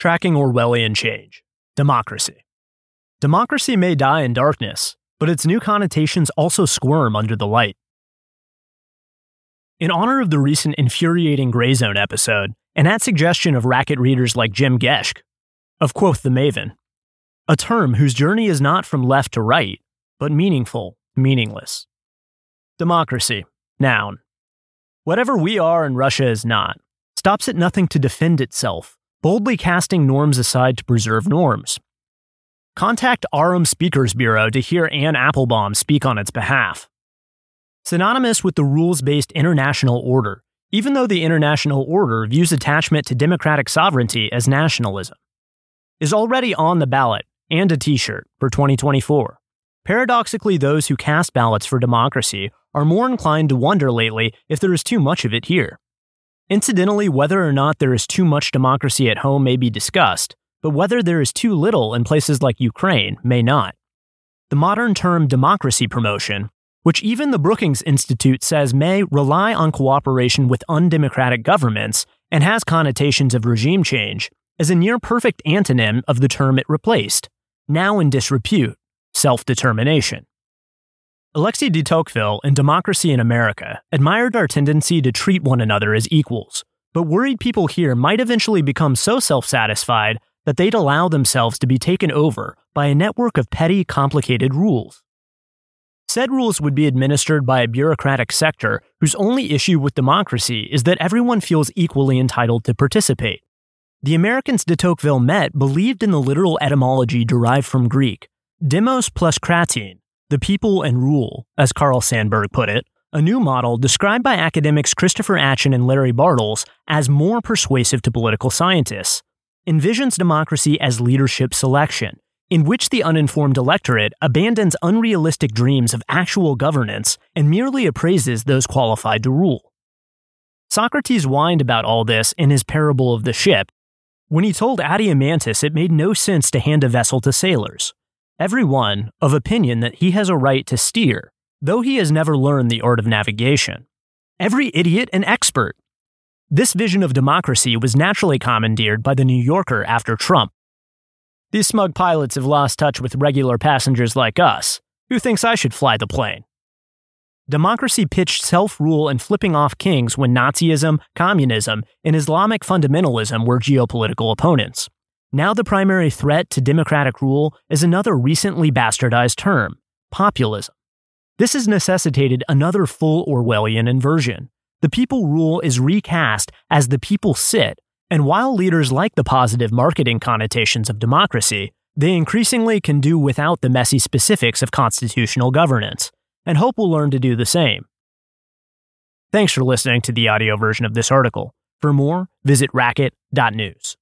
Tracking Orwellian Change Democracy. Democracy may die in darkness, but its new connotations also squirm under the light. In honor of the recent infuriating Gray Zone episode, and at suggestion of racket readers like Jim Geschke, of Quoth the Maven, a term whose journey is not from left to right, but meaningful, meaningless. Democracy, noun. Whatever we are and Russia is not, stops at nothing to defend itself, boldly casting norms aside to preserve norms. Contact Aurum Speakers Bureau to hear Anne Applebaum speak on its behalf. Synonymous with the rules based international order, even though the international order views attachment to democratic sovereignty as nationalism. Is already on the ballot and a t shirt for 2024. Paradoxically, those who cast ballots for democracy are more inclined to wonder lately if there is too much of it here. Incidentally, whether or not there is too much democracy at home may be discussed, but whether there is too little in places like Ukraine may not. The modern term democracy promotion, which even the Brookings Institute says may rely on cooperation with undemocratic governments and has connotations of regime change, is a near perfect antonym of the term it replaced, now in disrepute self determination. Alexis de Tocqueville in Democracy in America admired our tendency to treat one another as equals, but worried people here might eventually become so self satisfied that they'd allow themselves to be taken over by a network of petty, complicated rules. Said rules would be administered by a bureaucratic sector whose only issue with democracy is that everyone feels equally entitled to participate. The Americans de Tocqueville met believed in the literal etymology derived from Greek, demos plus kratein, the People and Rule, as Carl Sandburg put it, a new model described by academics Christopher Achen and Larry Bartels as more persuasive to political scientists, envisions democracy as leadership selection, in which the uninformed electorate abandons unrealistic dreams of actual governance and merely appraises those qualified to rule. Socrates whined about all this in his parable of the ship when he told Adeimantus it made no sense to hand a vessel to sailors everyone of opinion that he has a right to steer, though he has never learned the art of navigation. Every idiot an expert. This vision of democracy was naturally commandeered by the New Yorker after Trump. These smug pilots have lost touch with regular passengers like us. Who thinks I should fly the plane? Democracy pitched self rule and flipping off kings when Nazism, communism, and Islamic fundamentalism were geopolitical opponents. Now, the primary threat to democratic rule is another recently bastardized term populism. This has necessitated another full Orwellian inversion. The people rule is recast as the people sit, and while leaders like the positive marketing connotations of democracy, they increasingly can do without the messy specifics of constitutional governance, and hope will learn to do the same. Thanks for listening to the audio version of this article. For more, visit racket.news.